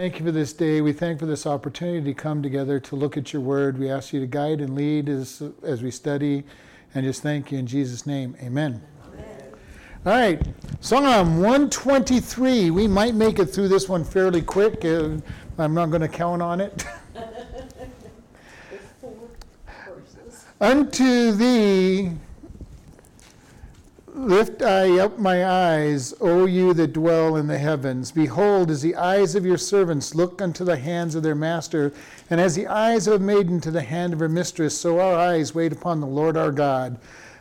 Thank you for this day. We thank for this opportunity to come together to look at your word. We ask you to guide and lead as, as we study and just thank you in Jesus' name. Amen. Amen. All right, Psalm 123. We might make it through this one fairly quick. Uh, I'm not going to count on it. Unto thee Lift I up my eyes, O you that dwell in the heavens. Behold, as the eyes of your servants look unto the hands of their master, and as the eyes of a maiden to the hand of her mistress, so our eyes wait upon the Lord our God,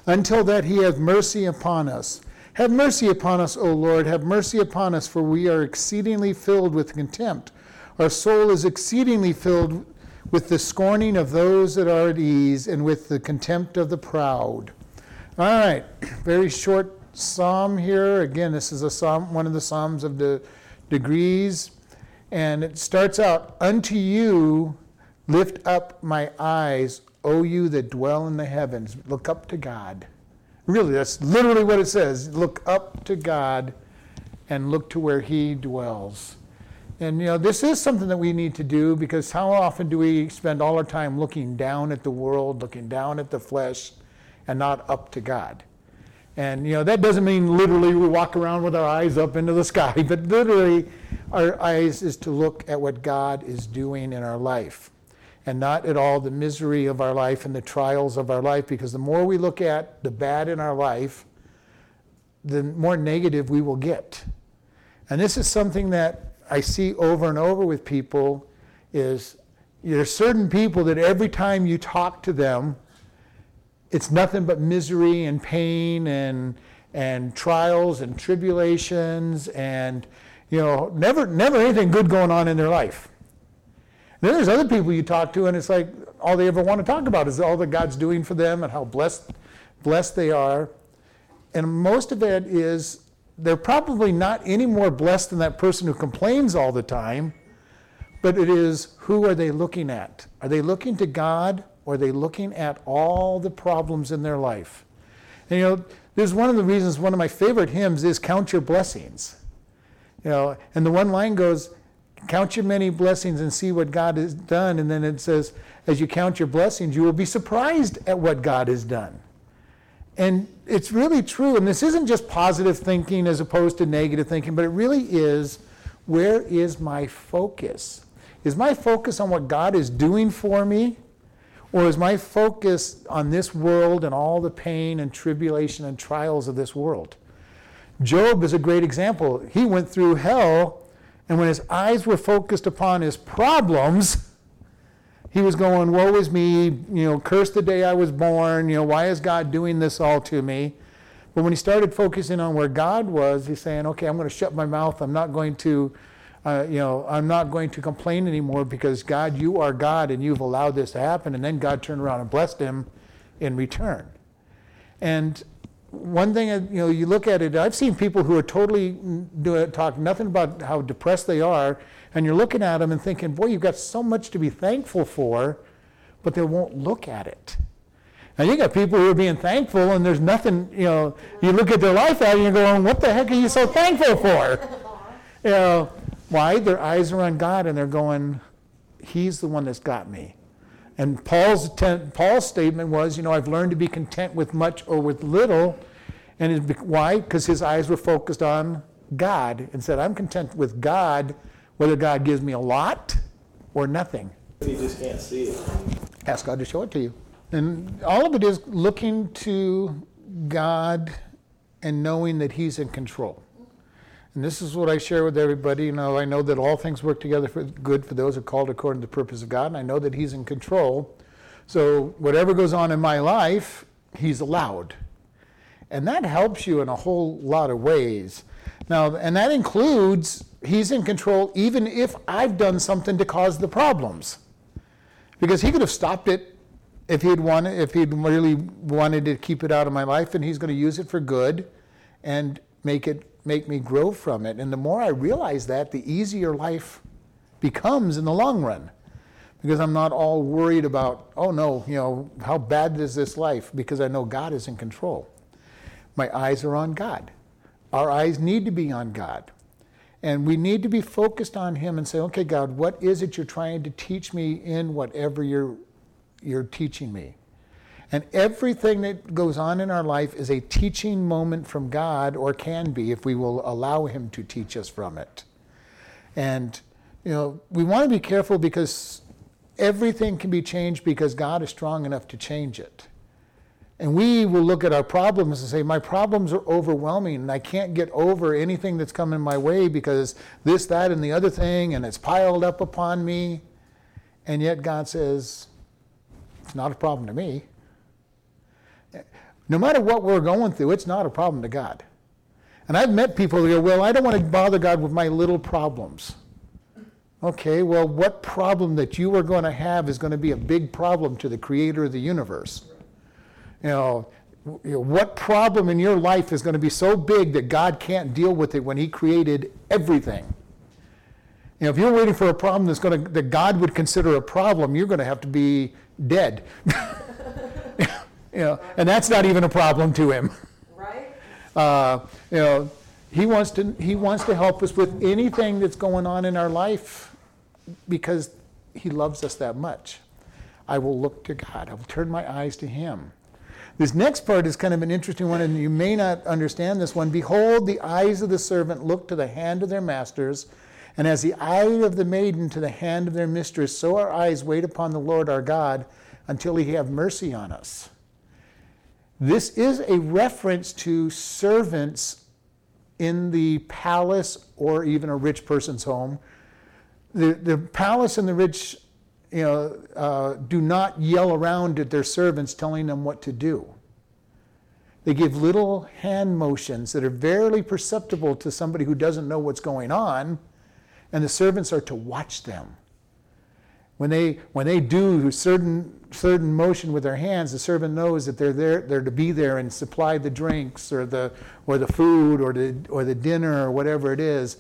until that he have mercy upon us. Have mercy upon us, O Lord, have mercy upon us, for we are exceedingly filled with contempt. Our soul is exceedingly filled with the scorning of those that are at ease, and with the contempt of the proud. All right, very short psalm here. Again, this is a psalm, one of the psalms of the degrees, and it starts out, "Unto you lift up my eyes, O you that dwell in the heavens." Look up to God. Really, that's literally what it says. Look up to God and look to where He dwells. And you know, this is something that we need to do because how often do we spend all our time looking down at the world, looking down at the flesh? And not up to God. And you know that doesn't mean literally we walk around with our eyes up into the sky, but literally our eyes is to look at what God is doing in our life and not at all the misery of our life and the trials of our life because the more we look at the bad in our life, the more negative we will get. And this is something that I see over and over with people is there's certain people that every time you talk to them, it's nothing but misery and pain and and trials and tribulations and you know never never anything good going on in their life. And then there's other people you talk to and it's like all they ever want to talk about is all that God's doing for them and how blessed blessed they are. And most of it is they're probably not any more blessed than that person who complains all the time, but it is who are they looking at? Are they looking to God or are they looking at all the problems in their life? And you know, there's one of the reasons, one of my favorite hymns is Count Your Blessings. You know, and the one line goes, Count your many blessings and see what God has done. And then it says, as you count your blessings, you will be surprised at what God has done. And it's really true. And this isn't just positive thinking as opposed to negative thinking, but it really is where is my focus? Is my focus on what God is doing for me? Or is my focus on this world and all the pain and tribulation and trials of this world? Job is a great example. He went through hell, and when his eyes were focused upon his problems, he was going, Woe is me, you know, curse the day I was born, you know, why is God doing this all to me? But when he started focusing on where God was, he's saying, Okay, I'm going to shut my mouth. I'm not going to uh, you know, I'm not going to complain anymore because God, you are God and you've allowed this to happen. And then God turned around and blessed him in return. And one thing, you know, you look at it, I've seen people who are totally do, talk nothing about how depressed they are, and you're looking at them and thinking, boy, you've got so much to be thankful for, but they won't look at it. And you got people who are being thankful, and there's nothing, you know, you look at their life out and you're going, what the heck are you so thankful for? You know, why? Their eyes are on God and they're going, He's the one that's got me. And Paul's, Paul's statement was, you know, I've learned to be content with much or with little. And why? Because his eyes were focused on God and said, I'm content with God, whether God gives me a lot or nothing. You just can't see it. Ask God to show it to you. And all of it is looking to God and knowing that He's in control. And this is what I share with everybody. You know, I know that all things work together for good for those who are called according to the purpose of God, and I know that He's in control. So whatever goes on in my life, He's allowed. And that helps you in a whole lot of ways. Now, and that includes He's in control even if I've done something to cause the problems. Because He could have stopped it if he'd wanted, if he'd really wanted to keep it out of my life, and He's going to use it for good and make it make me grow from it. And the more I realize that, the easier life becomes in the long run. Because I'm not all worried about, oh no, you know, how bad is this life? Because I know God is in control. My eyes are on God. Our eyes need to be on God. And we need to be focused on Him and say, okay, God, what is it you're trying to teach me in whatever you're, you're teaching me? And everything that goes on in our life is a teaching moment from God, or can be if we will allow Him to teach us from it. And, you know, we want to be careful because everything can be changed because God is strong enough to change it. And we will look at our problems and say, My problems are overwhelming, and I can't get over anything that's coming my way because this, that, and the other thing, and it's piled up upon me. And yet God says, It's not a problem to me. No matter what we're going through, it's not a problem to God. And I've met people who go, Well, I don't want to bother God with my little problems. Okay, well, what problem that you are going to have is going to be a big problem to the creator of the universe? You know, you know, what problem in your life is going to be so big that God can't deal with it when He created everything? You know, if you're waiting for a problem that's going to, that God would consider a problem, you're going to have to be dead. You know, and that's not even a problem to him. Right? Uh, you know, he wants to he wants to help us with anything that's going on in our life because he loves us that much. I will look to God. I will turn my eyes to him. This next part is kind of an interesting one, and you may not understand this one. Behold, the eyes of the servant look to the hand of their masters, and as the eye of the maiden to the hand of their mistress, so our eyes wait upon the Lord our God until he have mercy on us. This is a reference to servants in the palace or even a rich person's home. The, the palace and the rich you know, uh, do not yell around at their servants telling them what to do. They give little hand motions that are barely perceptible to somebody who doesn't know what's going on, and the servants are to watch them. When they, when they do certain, certain motion with their hands, the servant knows that they're there, they're to be there and supply the drinks or the, or the food or the, or the dinner or whatever it is.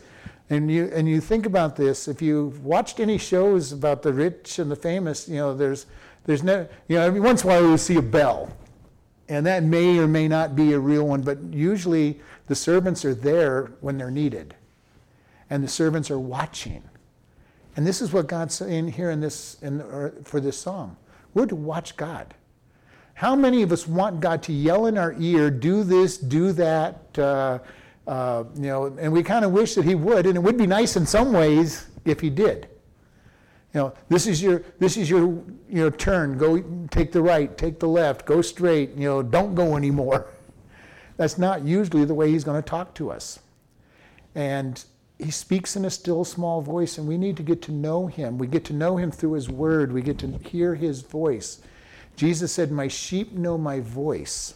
And you, and you think about this, if you've watched any shows about the rich and the famous, you know, there's, there's no, you know, every once in a while you see a bell. And that may or may not be a real one, but usually the servants are there when they're needed. And the servants are watching. And this is what God's saying here in this, in, for this psalm. We're to watch God. How many of us want God to yell in our ear, do this, do that, uh, uh, you know, and we kind of wish that he would, and it would be nice in some ways if he did. You know, this is your this is your you know turn. Go take the right, take the left, go straight. You know, don't go anymore. That's not usually the way he's going to talk to us. And he speaks in a still small voice, and we need to get to know him. We get to know him through his word, we get to hear his voice. Jesus said, My sheep know my voice.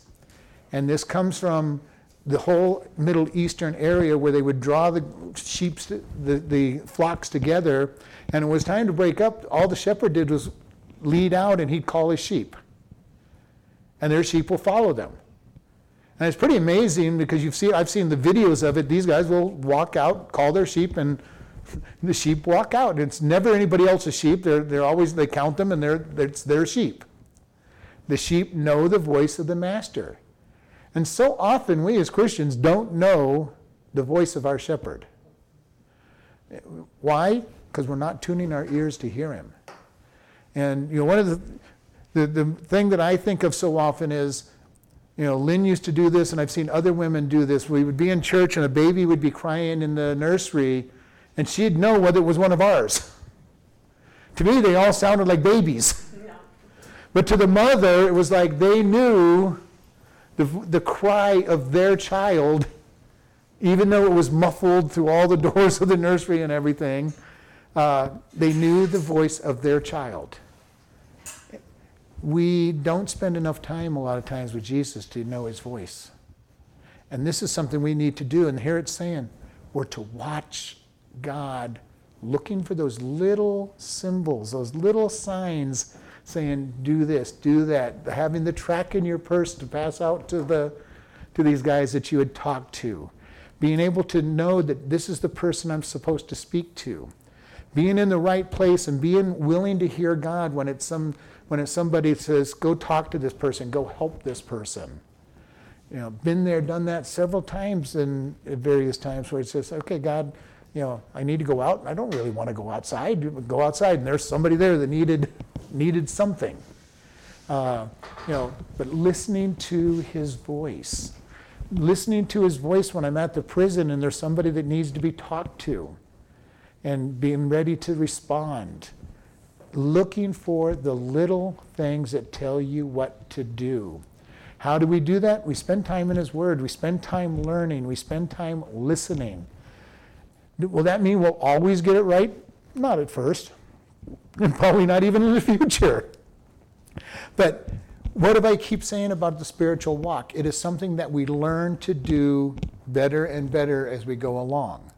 And this comes from the whole Middle Eastern area where they would draw the sheep, the, the flocks together, and it was time to break up. All the shepherd did was lead out, and he'd call his sheep. And their sheep will follow them. And it's pretty amazing because you've seen, I've seen the videos of it. These guys will walk out, call their sheep, and the sheep walk out. It's never anybody else's sheep. They're, they're always, they count them and they're, it's their sheep. The sheep know the voice of the master. And so often we as Christians don't know the voice of our shepherd. Why? Because we're not tuning our ears to hear him. And you know, one of the, the, the thing that I think of so often is you know, Lynn used to do this, and I've seen other women do this. We would be in church, and a baby would be crying in the nursery, and she'd know whether it was one of ours. To me, they all sounded like babies. But to the mother, it was like they knew the, the cry of their child, even though it was muffled through all the doors of the nursery and everything. Uh, they knew the voice of their child we don't spend enough time a lot of times with Jesus to know his voice. And this is something we need to do. And here it's saying we're to watch God looking for those little symbols, those little signs saying, do this, do that, having the track in your purse to pass out to, the, to these guys that you had talked to, being able to know that this is the person I'm supposed to speak to, being in the right place and being willing to hear God when it's some when it's somebody says, go talk to this person, go help this person. You know, been there, done that several times in various times where it says, okay, God, you know, I need to go out. I don't really want to go outside. Go outside, and there's somebody there that needed needed something. Uh, you know, but listening to his voice, listening to his voice when I'm at the prison and there's somebody that needs to be talked to, and being ready to respond. Looking for the little things that tell you what to do. How do we do that? We spend time in His Word. We spend time learning. We spend time listening. Will that mean we'll always get it right? Not at first, and probably not even in the future. But what do I keep saying about the spiritual walk? It is something that we learn to do better and better as we go along.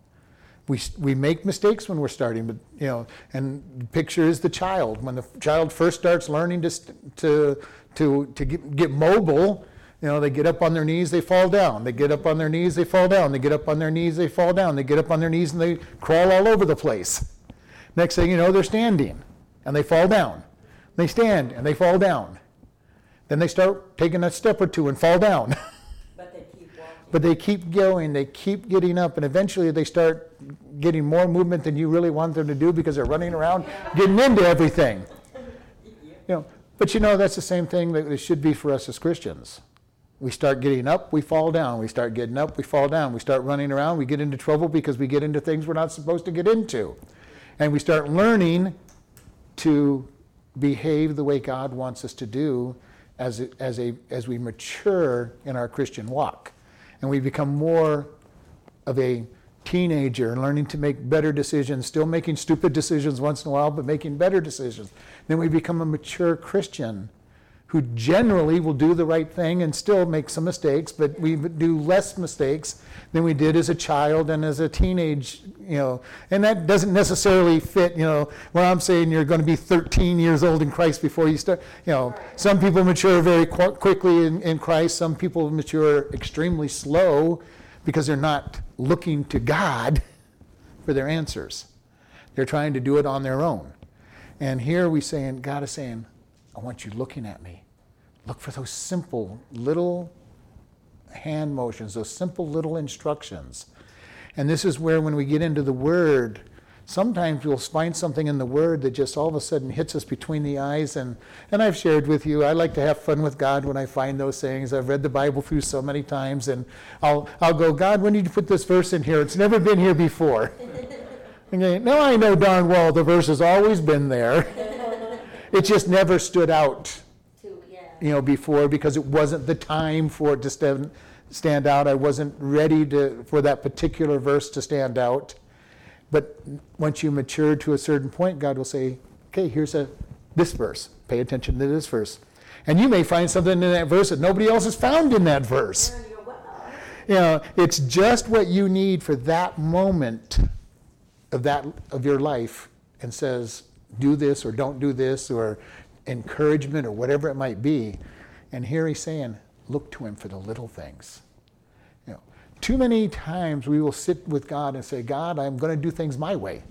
We, we make mistakes when we're starting, but you know, and the picture is the child. When the child first starts learning to, to, to, to get, get mobile, you know, they get up on their knees, they fall down. They get up on their knees, they fall down. They get up on their knees, they fall down. They get up on their knees and they crawl all over the place. Next thing you know, they're standing and they fall down. They stand and they fall down. Then they start taking a step or two and fall down. But they keep walking. But they keep going, they keep getting up, and eventually they start getting more movement than you really want them to do because they're running around getting into everything. You know, but you know, that's the same thing that it should be for us as Christians. We start getting up, we fall down. We start getting up, we fall down. We start running around, we get into trouble because we get into things we're not supposed to get into. And we start learning to behave the way God wants us to do as, as, a, as we mature in our Christian walk. And we become more of a teenager and learning to make better decisions, still making stupid decisions once in a while, but making better decisions. Then we become a mature Christian who generally will do the right thing and still make some mistakes, but we do less mistakes than we did as a child and as a teenage, you know. And that doesn't necessarily fit, you know, when I'm saying you're going to be 13 years old in Christ before you start, you know. Some people mature very qu- quickly in, in Christ, some people mature extremely slow because they're not looking to God for their answers. They're trying to do it on their own. And here we saying, God is saying, I want you looking at me. Look for those simple little hand motions, those simple little instructions. And this is where, when we get into the Word, sometimes we'll find something in the Word that just all of a sudden hits us between the eyes. And, and I've shared with you, I like to have fun with God when I find those things. I've read the Bible through so many times, and I'll, I'll go, God, when did you put this verse in here? It's never been here before. okay, now I know darn well the verse has always been there. it just never stood out Too, yeah. you know, before because it wasn't the time for it to stand, stand out. I wasn't ready to, for that particular verse to stand out. But once you mature to a certain point, God will say, okay, here's a, this verse. Pay attention to this verse. And you may find something in that verse that nobody else has found in that verse. And you go, wow. You know, it's just what you need for that moment of that of your life and says, do this or don't do this or encouragement or whatever it might be. And here he's saying, look to him for the little things. You know, too many times we will sit with God and say, God, I'm going to do things my way.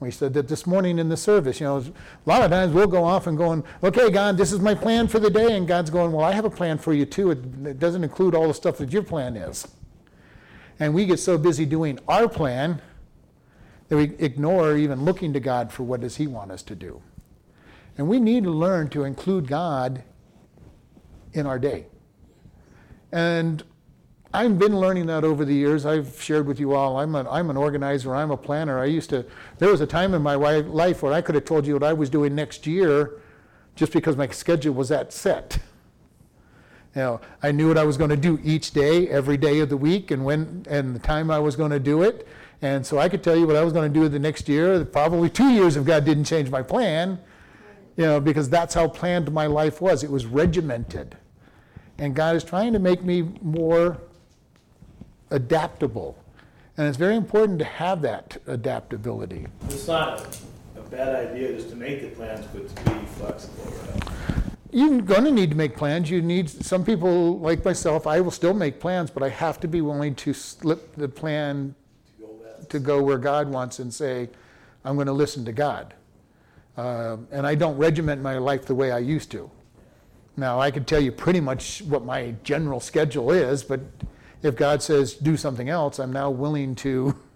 We said that this morning in the service. You know, a lot of times we'll go off and going, okay, God, this is my plan for the day. And God's going, well, I have a plan for you too. It, it doesn't include all the stuff that your plan is. And we get so busy doing our plan we ignore even looking to God for what does he want us to do. And we need to learn to include God in our day. And I've been learning that over the years. I've shared with you all. I'm an, I'm an organizer. I'm a planner. I used to, there was a time in my life where I could have told you what I was doing next year just because my schedule was that set. You know, I knew what I was going to do each day, every day of the week, and when and the time I was going to do it. And so I could tell you what I was going to do the next year, probably two years if God didn't change my plan, you know, because that's how planned my life was. It was regimented. And God is trying to make me more adaptable. And it's very important to have that adaptability. It's not a bad idea just to make the plans, but to be flexible, right? You're going to need to make plans. You need, some people like myself, I will still make plans, but I have to be willing to slip the plan To go where God wants and say, I'm going to listen to God. Um, and I don't regiment my life the way I used to. Now, I can tell you pretty much what my general schedule is, but if God says do something else, I'm now willing to,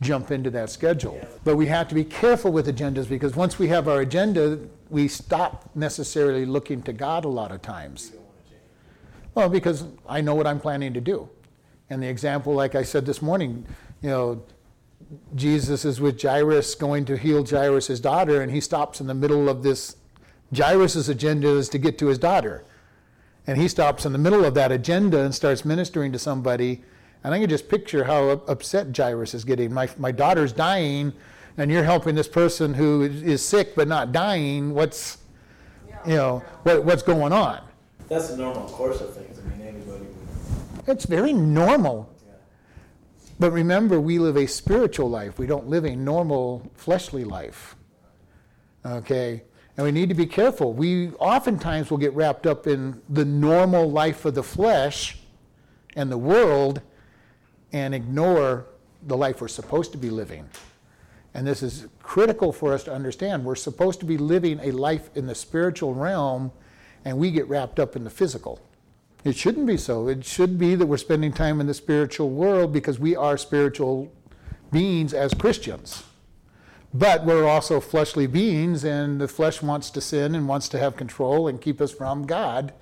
jump into that schedule. But we have to be careful with agendas because once we have our agenda, we stop necessarily looking to God a lot of times. Well, because I know what I'm planning to do. And the example, like I said this morning, you know, Jesus is with Jairus going to heal Jairus' daughter, and he stops in the middle of this. Jairus' agenda is to get to his daughter. And he stops in the middle of that agenda and starts ministering to somebody. And I can just picture how upset Jairus is getting. My, my daughter's dying, and you're helping this person who is sick but not dying. What's, you know, what, what's going on? That's the normal course of things. I mean, anybody would, It's very normal. But remember, we live a spiritual life. We don't live a normal fleshly life. Okay? And we need to be careful. We oftentimes will get wrapped up in the normal life of the flesh and the world and ignore the life we're supposed to be living. And this is critical for us to understand. We're supposed to be living a life in the spiritual realm, and we get wrapped up in the physical. It shouldn't be so. It should be that we're spending time in the spiritual world because we are spiritual beings as Christians. But we're also fleshly beings, and the flesh wants to sin and wants to have control and keep us from God.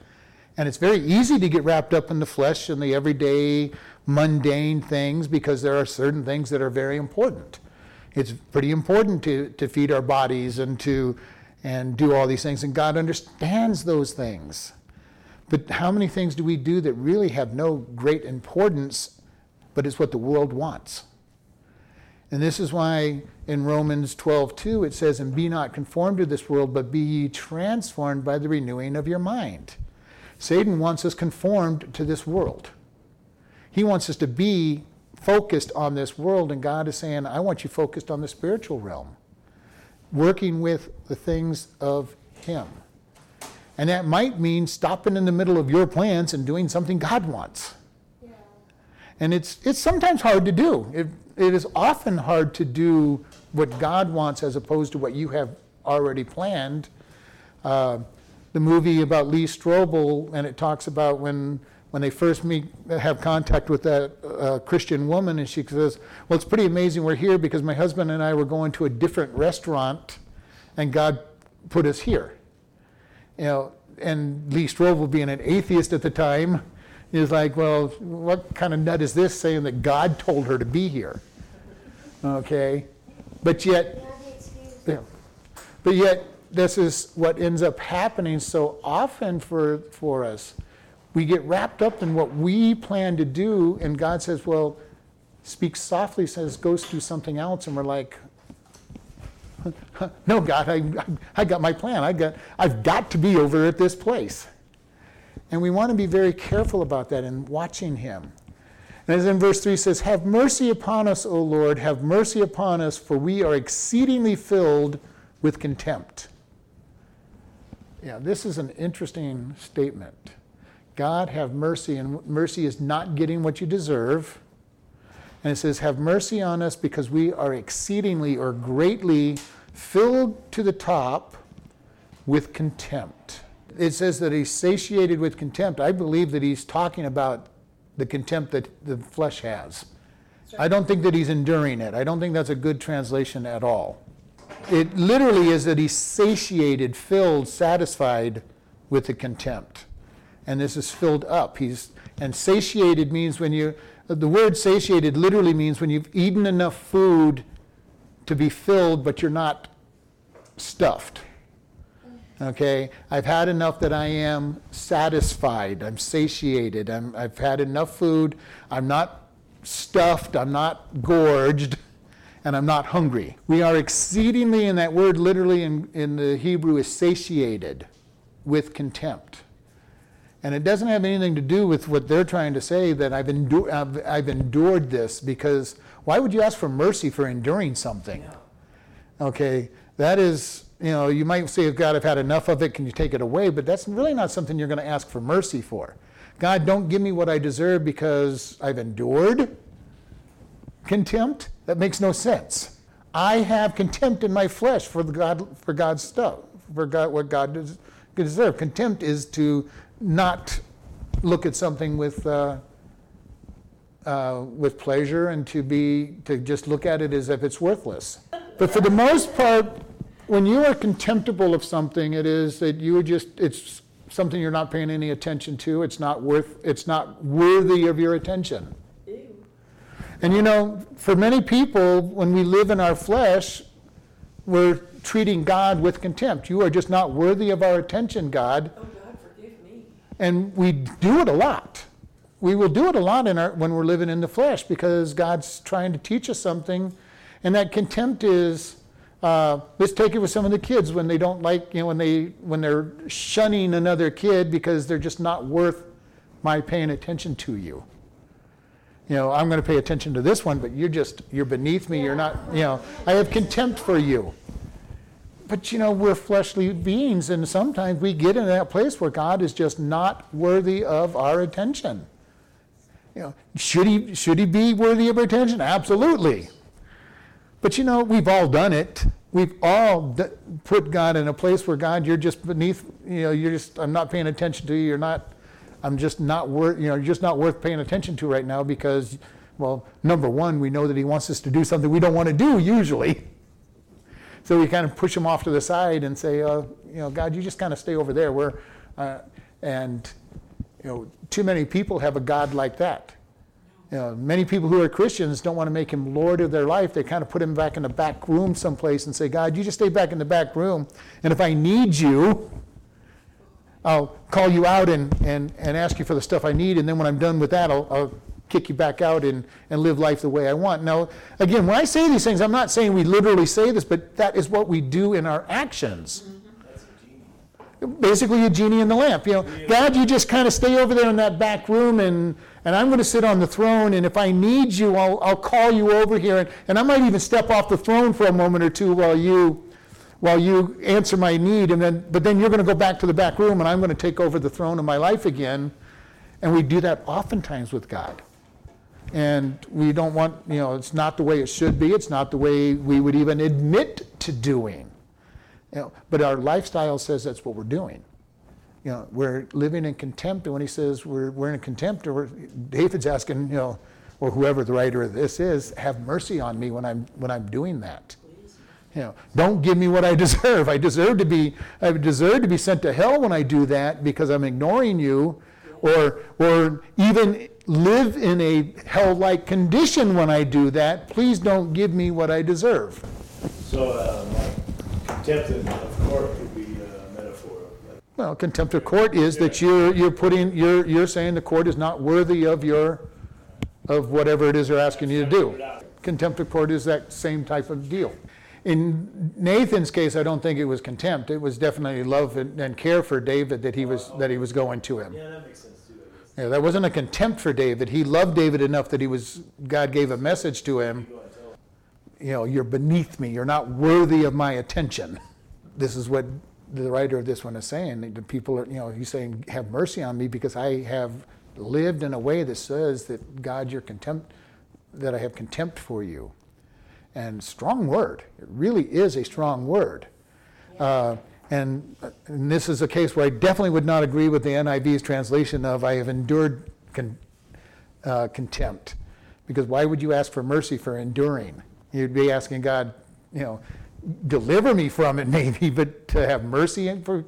And it's very easy to get wrapped up in the flesh and the everyday mundane things because there are certain things that are very important. It's pretty important to, to feed our bodies and to and do all these things, and God understands those things. But how many things do we do that really have no great importance, but it's what the world wants? And this is why in Romans 12, 2, it says, And be not conformed to this world, but be ye transformed by the renewing of your mind. Satan wants us conformed to this world. He wants us to be focused on this world, and God is saying, I want you focused on the spiritual realm, working with the things of Him. And that might mean stopping in the middle of your plans and doing something God wants. Yeah. And it's, it's sometimes hard to do. It, it is often hard to do what God wants as opposed to what you have already planned. Uh, the movie about Lee Strobel, and it talks about when, when they first meet, have contact with that uh, Christian woman, and she says, Well, it's pretty amazing we're here because my husband and I were going to a different restaurant, and God put us here. You know, and Lee Strobel, being an atheist at the time, is like, well, what kind of nut is this saying that God told her to be here? Okay, but yet, yeah. but yet, this is what ends up happening so often for for us. We get wrapped up in what we plan to do, and God says, "Well, speak softly." Says, "Go do something else," and we're like, no, God, I, I got my plan. I got, I've got to be over at this place. And we want to be very careful about that and watching Him. And as in verse 3 says, Have mercy upon us, O Lord, have mercy upon us, for we are exceedingly filled with contempt. Yeah, this is an interesting statement. God, have mercy, and mercy is not getting what you deserve. And it says, Have mercy on us because we are exceedingly or greatly filled to the top with contempt. It says that he's satiated with contempt. I believe that he's talking about the contempt that the flesh has. I don't think that he's enduring it. I don't think that's a good translation at all. It literally is that he's satiated, filled, satisfied with the contempt. And this is filled up. He's and satiated means when you the word satiated literally means when you've eaten enough food to be filled, but you're not stuffed. Okay? I've had enough that I am satisfied. I'm satiated. I'm, I've had enough food. I'm not stuffed. I'm not gorged. And I'm not hungry. We are exceedingly, and that word literally in, in the Hebrew is satiated with contempt. And it doesn't have anything to do with what they're trying to say that I've, endu- I've, I've endured this because why would you ask for mercy for enduring something? Okay, that is, you know, you might say, God, I've had enough of it, can you take it away? But that's really not something you're going to ask for mercy for. God, don't give me what I deserve because I've endured contempt. That makes no sense. I have contempt in my flesh for, the God, for God's stuff, for God, what God does, deserve. Contempt is to not look at something with uh, uh, with pleasure and to be to just look at it as if it's worthless. But for the most part, when you are contemptible of something, it is that you are just it's something you're not paying any attention to. It's not worth it's not worthy of your attention. Ew. And you know, for many people, when we live in our flesh, we're treating God with contempt. You are just not worthy of our attention, God. Oh, forgive me. And we do it a lot. We will do it a lot in our, when we're living in the flesh because God's trying to teach us something. And that contempt is, uh, let's take it with some of the kids when they don't like, you know, when, they, when they're shunning another kid because they're just not worth my paying attention to you. You know, I'm going to pay attention to this one, but you're just, you're beneath me. You're not, you know, I have contempt for you. But you know, we're fleshly beings, and sometimes we get in that place where God is just not worthy of our attention. You know, should he should he be worthy of our attention? Absolutely. But you know, we've all done it. We've all d- put God in a place where God, you're just beneath. You know, you're just. I'm not paying attention to you. You're not. I'm just not worth. You know, you're just not worth paying attention to right now because, well, number one, we know that He wants us to do something we don't want to do usually. So we kind of push them off to the side and say, uh, you know, God, you just kind of stay over there. Where, uh, and you know, too many people have a God like that. You know, many people who are Christians don't want to make him Lord of their life. They kind of put him back in the back room someplace and say, God, you just stay back in the back room. And if I need you, I'll call you out and, and, and ask you for the stuff I need. And then when I'm done with that, I'll, I'll kick you back out and, and live life the way I want. Now, again, when I say these things, I'm not saying we literally say this, but that is what we do in our actions. Basically, a genie in the lamp. You know, God, you just kind of stay over there in that back room, and, and I'm going to sit on the throne, and if I need you, I'll, I'll call you over here, and, and I might even step off the throne for a moment or two while you while you answer my need, and then but then you're going to go back to the back room, and I'm going to take over the throne of my life again. And we do that oftentimes with God. And we don't want, you know, it's not the way it should be. It's not the way we would even admit to doing. You know, but our lifestyle says that's what we're doing. You know, we're living in contempt. And when he says we're, we're in contempt, or David's asking, you know, or whoever the writer of this is, have mercy on me when I'm, when I'm doing that. You know, don't give me what I deserve. I deserve to be, I deserve to be sent to hell when I do that because I'm ignoring you, or, or even live in a hell-like condition when I do that. Please don't give me what I deserve. So, uh, contempt of court could be a metaphor like, Well, contempt of court is that you're, you're putting, you're, you're saying the court is not worthy of your, of whatever it is they're asking you to do. Contempt of court is that same type of deal. In Nathan's case, I don't think it was contempt. It was definitely love and, and care for David that he was, that he was going to him. yeah, that makes sense too, I guess. Yeah, that wasn't a contempt for David. He loved David enough that he was, God gave a message to him. You know, you're beneath me. You're not worthy of my attention. This is what the writer of this one is saying. The people are, you know, he's saying, have mercy on me because I have lived in a way that says that God, you're contempt, that I have contempt for you. And strong word. It really is a strong word. Uh, and, and this is a case where I definitely would not agree with the NIV's translation of I have endured con, uh, contempt. Because why would you ask for mercy for enduring? You'd be asking God, you know, deliver me from it maybe, but to have mercy for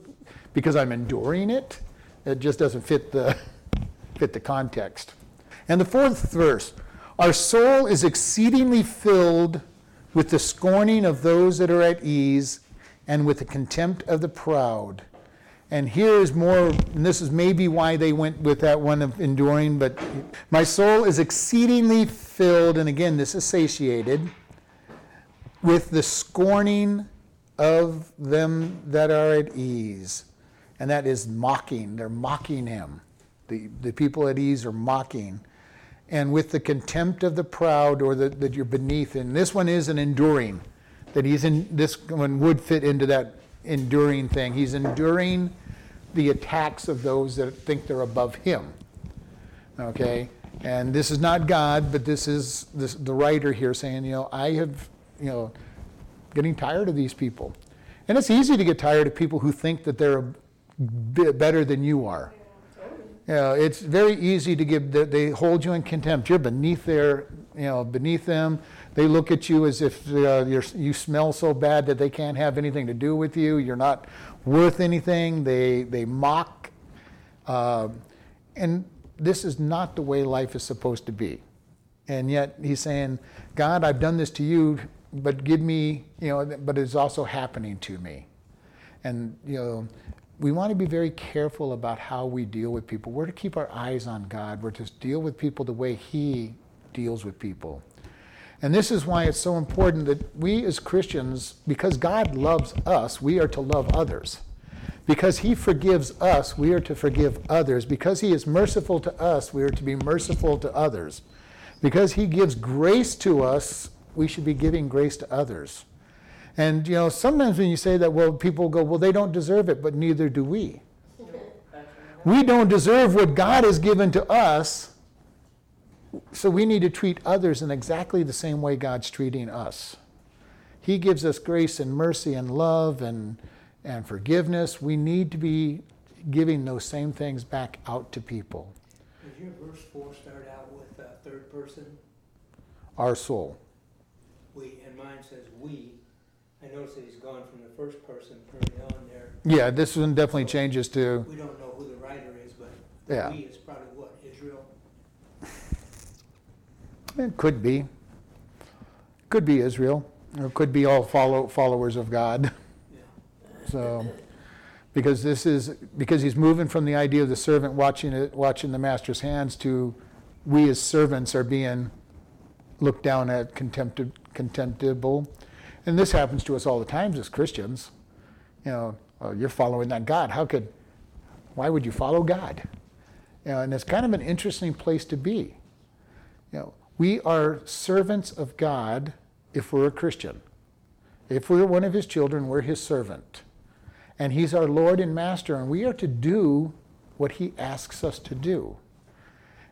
because I'm enduring it, it just doesn't fit the fit the context. And the fourth verse, our soul is exceedingly filled with the scorning of those that are at ease and with the contempt of the proud. And here is more, and this is maybe why they went with that one of enduring, but my soul is exceedingly filled, and again, this is satiated, with the scorning of them that are at ease. And that is mocking. They're mocking him. The, the people at ease are mocking. And with the contempt of the proud or that you're beneath. And this one is an enduring. That he's in, this one would fit into that enduring thing. He's enduring the attacks of those that think they're above him. Okay? And this is not God, but this is this, the writer here saying, you know, I have, you know, getting tired of these people. And it's easy to get tired of people who think that they're better than you are. You know, it's very easy to give, they hold you in contempt. You're beneath their, you know, beneath them. They look at you as if uh, you smell so bad that they can't have anything to do with you. You're not worth anything. They, they mock. Uh, and this is not the way life is supposed to be. And yet he's saying, God, I've done this to you, but give me, you know, but it's also happening to me. And, you know, we want to be very careful about how we deal with people. We're to keep our eyes on God. We're to deal with people the way He deals with people. And this is why it's so important that we as Christians, because God loves us, we are to love others. Because He forgives us, we are to forgive others. Because He is merciful to us, we are to be merciful to others. Because He gives grace to us, we should be giving grace to others. And you know, sometimes when you say that, well, people go, well, they don't deserve it, but neither do we. We don't deserve what God has given to us, so we need to treat others in exactly the same way God's treating us. He gives us grace and mercy and love and, and forgiveness. We need to be giving those same things back out to people, Does your verse four start out with uh, third person? our soul. We, and mine says we. I notice that he's gone from the first person early on there. Yeah, this one definitely changes to, We don't know who the writer is, but the Yeah. we is probably what, Israel? It could be. Could be Israel, or it could be all follow, followers of God. So, because this is because he's moving from the idea of the servant watching it, watching the master's hands to we as servants are being looked down at, contempti- contemptible, and this happens to us all the times as Christians. You know, oh, you're following that God. How could? Why would you follow God? You know, and it's kind of an interesting place to be. You know, we are servants of God if we're a Christian. If we're one of his children, we're his servant. And he's our Lord and Master, and we are to do what he asks us to do.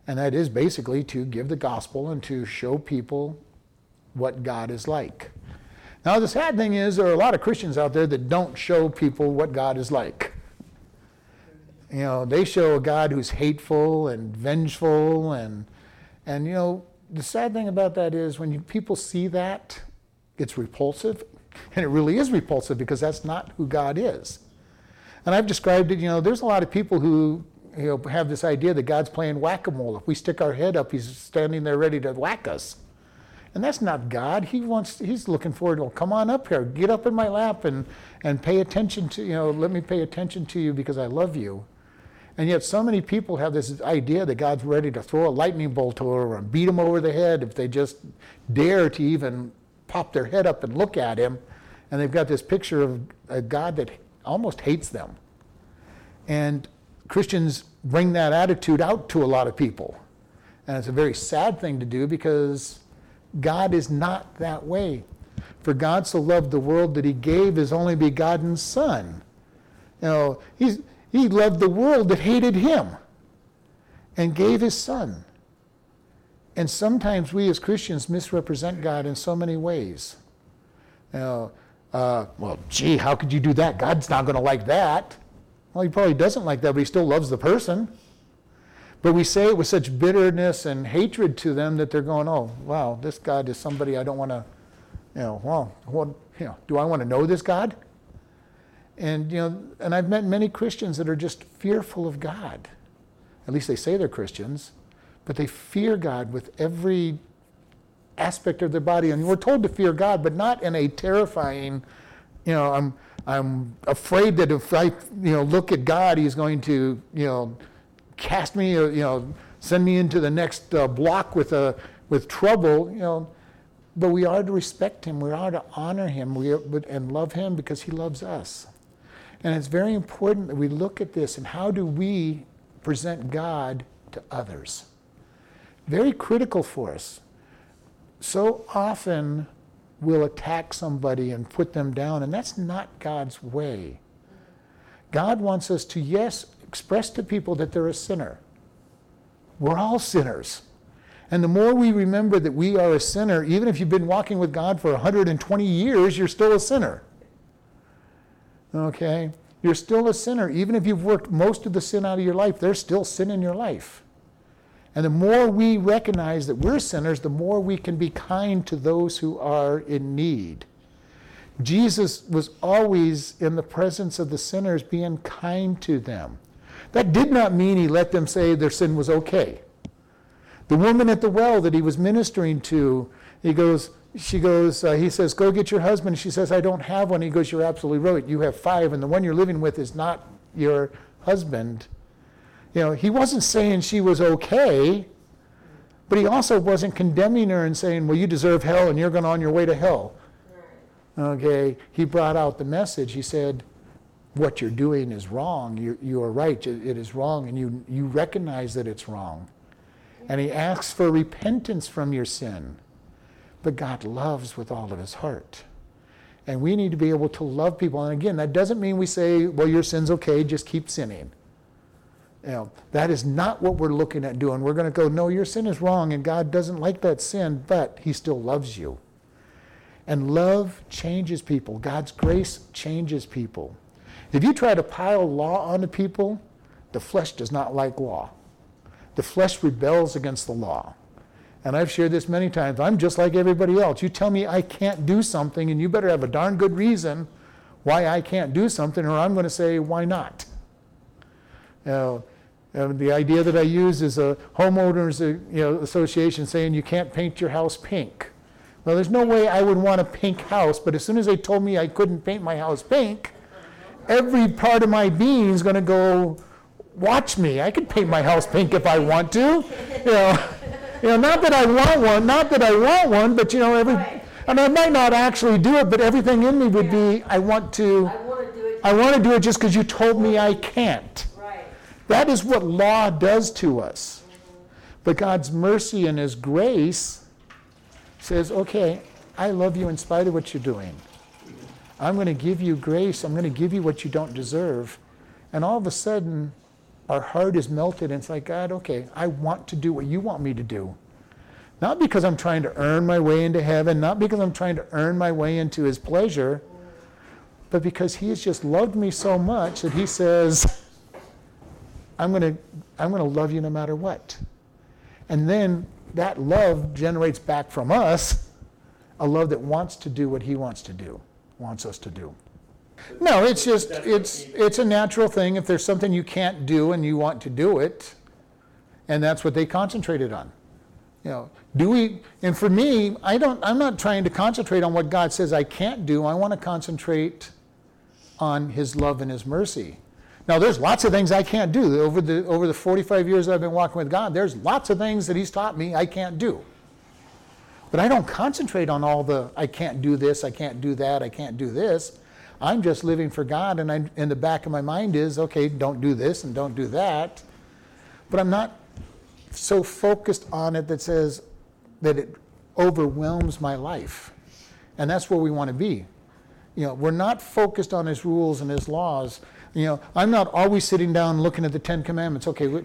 And that is basically to give the gospel and to show people what God is like. Now, the sad thing is, there are a lot of Christians out there that don't show people what God is like. You know, they show a God who's hateful and vengeful, and, and you know, the sad thing about that is when you, people see that, it's repulsive. And it really is repulsive because that's not who God is. And I've described it, you know, there's a lot of people who you know, have this idea that God's playing whack a mole. If we stick our head up, he's standing there ready to whack us. And that's not God. He wants, he's looking forward to, well, come on up here, get up in my lap and, and pay attention to, you know, let me pay attention to you because I love you. And yet, so many people have this idea that God's ready to throw a lightning bolt over them, beat them over the head if they just dare to even pop their head up and look at Him. And they've got this picture of a God that almost hates them. And Christians bring that attitude out to a lot of people. And it's a very sad thing to do because God is not that way. For God so loved the world that He gave His only begotten Son. You know, he's, he loved the world that hated him and gave his son. And sometimes we as Christians misrepresent God in so many ways. Now, uh, well, gee, how could you do that? God's not going to like that. Well, he probably doesn't like that, but he still loves the person. But we say it with such bitterness and hatred to them that they're going, oh, wow, this God is somebody I don't want to, you know, well, what, you know, do I want to know this God? And you know, and I've met many Christians that are just fearful of God. At least they say they're Christians, but they fear God with every aspect of their body. And we're told to fear God, but not in a terrifying, you know, I'm I'm afraid that if I, you know, look at God, He's going to, you know, cast me, uh, you know, send me into the next uh, block with a with trouble, you know. But we are to respect Him. We are to honor Him. We are, and love Him because He loves us. And it's very important that we look at this and how do we present God to others? Very critical for us. So often we'll attack somebody and put them down, and that's not God's way. God wants us to, yes, express to people that they're a sinner. We're all sinners. And the more we remember that we are a sinner, even if you've been walking with God for 120 years, you're still a sinner. Okay? You're still a sinner. Even if you've worked most of the sin out of your life, there's still sin in your life. And the more we recognize that we're sinners, the more we can be kind to those who are in need. Jesus was always in the presence of the sinners, being kind to them. That did not mean he let them say their sin was okay. The woman at the well that he was ministering to, he goes, she goes, uh, he says, Go get your husband. She says, I don't have one. He goes, You're absolutely right. You have five, and the one you're living with is not your husband. You know, he wasn't saying she was okay, but he also wasn't condemning her and saying, Well, you deserve hell and you're going on your way to hell. Okay, he brought out the message. He said, What you're doing is wrong. You, you are right. It is wrong, and you, you recognize that it's wrong. And he asks for repentance from your sin. But God loves with all of his heart. And we need to be able to love people. And again, that doesn't mean we say, well, your sin's okay, just keep sinning. You know, that is not what we're looking at doing. We're going to go, no, your sin is wrong, and God doesn't like that sin, but he still loves you. And love changes people. God's grace changes people. If you try to pile law onto people, the flesh does not like law. The flesh rebels against the law and I've shared this many times, I'm just like everybody else. You tell me I can't do something, and you better have a darn good reason why I can't do something, or I'm going to say, why not? Know, the idea that I use is a homeowners uh, you know, association saying you can't paint your house pink. Well, there's no way I would want a pink house, but as soon as they told me I couldn't paint my house pink, every part of my being is going to go, watch me. I can paint my house pink if I want to. You know. You know, not that I want one, not that I want one, but you know, every, Right. and I might not actually do it, but everything in me would be, I want to, I wanna do it. I want to do it just because you told me I can't. Right. That is what law does to us. But God's mercy and His grace says, okay, I love you in spite of what you're doing. I'm going to give you grace. I'm going to give you what you don't deserve. And all of a sudden, our heart is melted, and it's like, God, okay, I want to do what you want me to do. Not because I'm trying to earn my way into heaven, not because I'm trying to earn my way into His pleasure, but because He has just loved me so much that He says, I'm going to I'm going to love you no matter what. And then that love generates back from us a love that wants to do what He wants to do, wants us to do. No, it's just, it's, it's a natural thing. If there's something you can't do and you want to do it, and that's what they concentrated on. You know, do we, and for me, I don't, I'm not trying to concentrate on what God says I can't do. I want to concentrate on His love and His mercy. Now, there's lots of things I can't do. Over the, over the 45 years I've been walking with God, there's lots of things that He's taught me I can't do. But I don't concentrate on all the, I can't do this, I can't do that, I can't do this. I'm just living for God, and I, in the back of my mind is, okay, don't do this and don't do that. But I'm not so focused on it that says that it overwhelms my life. And that's where we want to be. You know, we're not focused on his rules and his laws. You know, I'm not always sitting down looking at the Ten Commandments. Okay, what-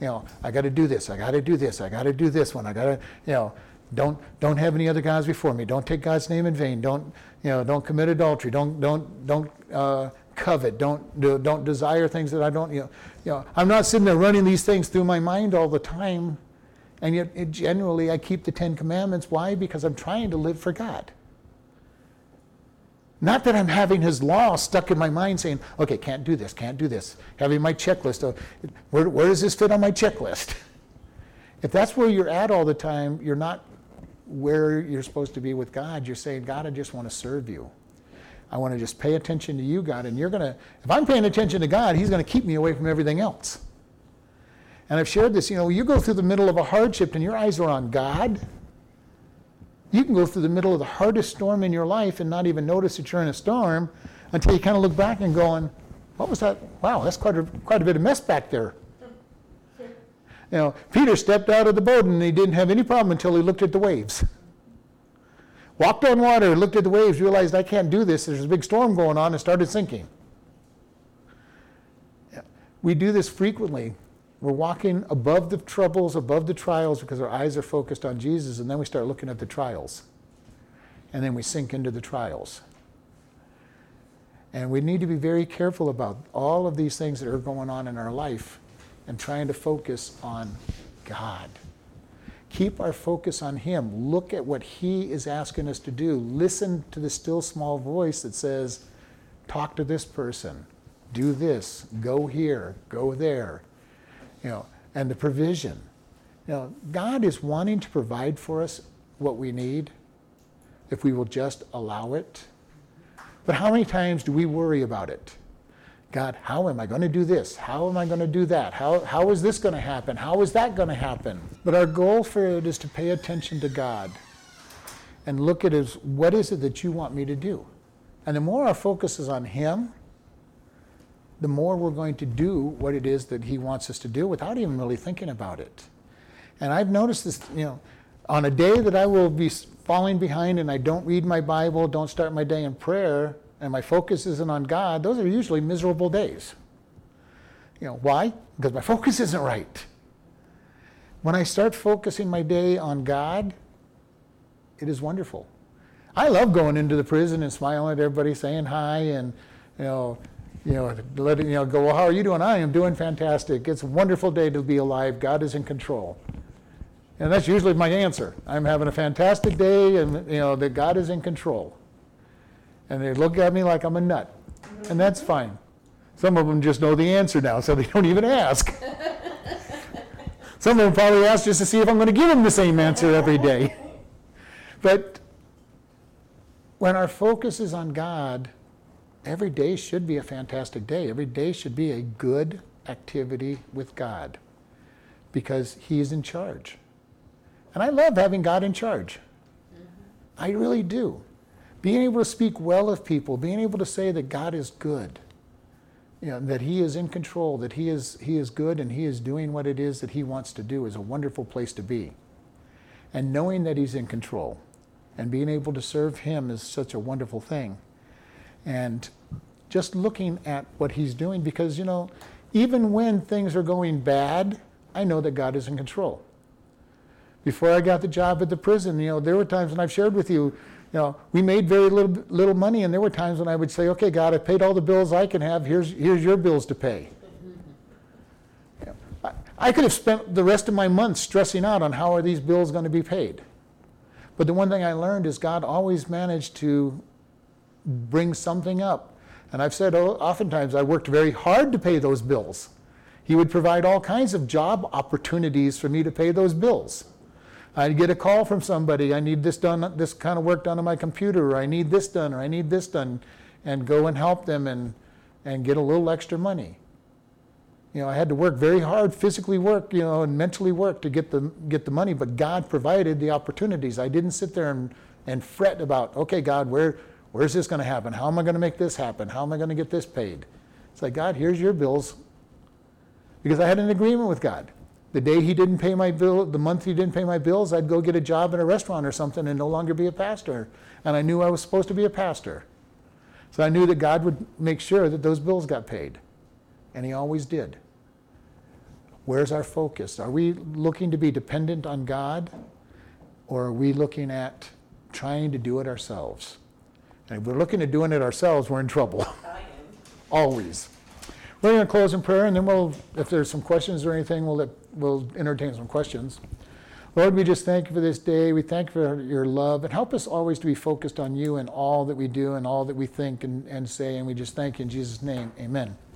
you know, I got to do this. I got to do this. I got to do this one. I got to, you know, don't don't have any other gods before me. Don't take God's name in vain. Don't you know? Don't commit adultery. Don't don't don't uh, covet. Don't do, don't desire things that I don't. You know, you know. I'm not sitting there running these things through my mind all the time, and yet it, generally I keep the Ten Commandments. Why? Because I'm trying to live for God. Not that I'm having his law stuck in my mind saying, okay, can't do this, can't do this. Having my checklist of, where, where does this fit on my checklist? If that's where you're at all the time, you're not where you're supposed to be with God. You're saying, God, I just want to serve you. I want to just pay attention to you, God. And you're going to, if I'm paying attention to God, He's going to keep me away from everything else. And I've shared this, you know, you go through the middle of a hardship and your eyes are on God. You can go through the middle of the hardest storm in your life and not even notice that you're in a storm until you kind of look back and going, what was that? Wow, that's quite a, quite a bit of mess back there. You know, Peter stepped out of the boat and he didn't have any problem until he looked at the waves. Walked on water, looked at the waves, realized I can't do this. There's a big storm going on and started sinking. We do this frequently. We're walking above the troubles, above the trials because our eyes are focused on Jesus, and then we start looking at the trials. And then we sink into the trials. And we need to be very careful about all of these things that are going on in our life and trying to focus on God. Keep our focus on Him. Look at what He is asking us to do. Listen to the still small voice that says, talk to this person, do this, go here, go there. You know, and the provision. You know, God is wanting to provide for us what we need if we will just allow it. But how many times do we worry about it? God, how am I going to do this? How am I going to do that? How, how is this going to happen? How is that going to happen? But our goal for it is to pay attention to God and look at as what is it that you want me to do? And the more our focus is on Him, the more we're going to do what it is that He wants us to do without even really thinking about it. And I've noticed this, you know, on a day that I will be falling behind and I don't read my Bible, don't start my day in prayer, and my focus isn't on God, those are usually miserable days. You know, why? Because my focus isn't right. When I start focusing my day on God, it is wonderful. I love going into the prison and smiling at everybody, saying hi, and you know, you know, letting you know, go. Well, how are you doing? I am doing fantastic. It's a wonderful day to be alive. God is in control, and that's usually my answer. I'm having a fantastic day, and you know that God is in control. And they look at me like I'm a nut, and that's fine. Some of them just know the answer now, so they don't even ask. Some of them probably ask just to see if I'm going to give them the same answer every day. But when our focus is on God, every day should be a fantastic day. Every day should be a good activity with God because He is in charge. And I love having God in charge. Mm-hmm. I really do. Being able to speak well of people, being able to say that God is good, you know, that He is in control, that he is, he is good and He is doing what it is that He wants to do is a wonderful place to be. And knowing that He's in control and being able to serve Him is such a wonderful thing. And just looking at what He's doing, because, you know, even when things are going bad, I know that God is in control. Before I got the job at the prison, you know, there were times when I've shared with you, you know, we made very little little money, and there were times when I would say, "Okay, God, I paid all the bills I can have. Here's here's your bills to pay." You know, I, I could have spent the rest of my month stressing out on how are these bills going to be paid. But the one thing I learned is God always managed to bring something up. And I've said oh, oftentimes I worked very hard to pay those bills. He would provide all kinds of job opportunities for me to pay those bills. I'd get a call from somebody, I need this done, this kind of work done on my computer, or I need this done, or I need this done, and go and help them and, and get a little extra money. You know, I had to work very hard, physically work, you know, and mentally work to get the, get the money, but God provided the opportunities. I didn't sit there and, and fret about, okay, God, where, where's this going to happen? How am I going to make this happen? How am I going to get this paid? It's like, God, here's your bills. Because I had an agreement with God. The day he didn't pay my bill, the month he didn't pay my bills, I'd go get a job in a restaurant or something and no longer be a pastor. And I knew I was supposed to be a pastor. So I knew that God would make sure that those bills got paid. And he always did. Where's our focus? Are we looking to be dependent on God? Or are we looking at trying to do it ourselves? And if we're looking at doing it ourselves, we're in trouble. I am. Always. We're going to close in prayer, and then we'll, if there's some questions or anything, we'll, let, we'll entertain some questions. Lord, we just thank you for this day. We thank you for your love, and help us always to be focused on you in all that we do and all that we think and, and say. And we just thank you in Jesus' name. Amen.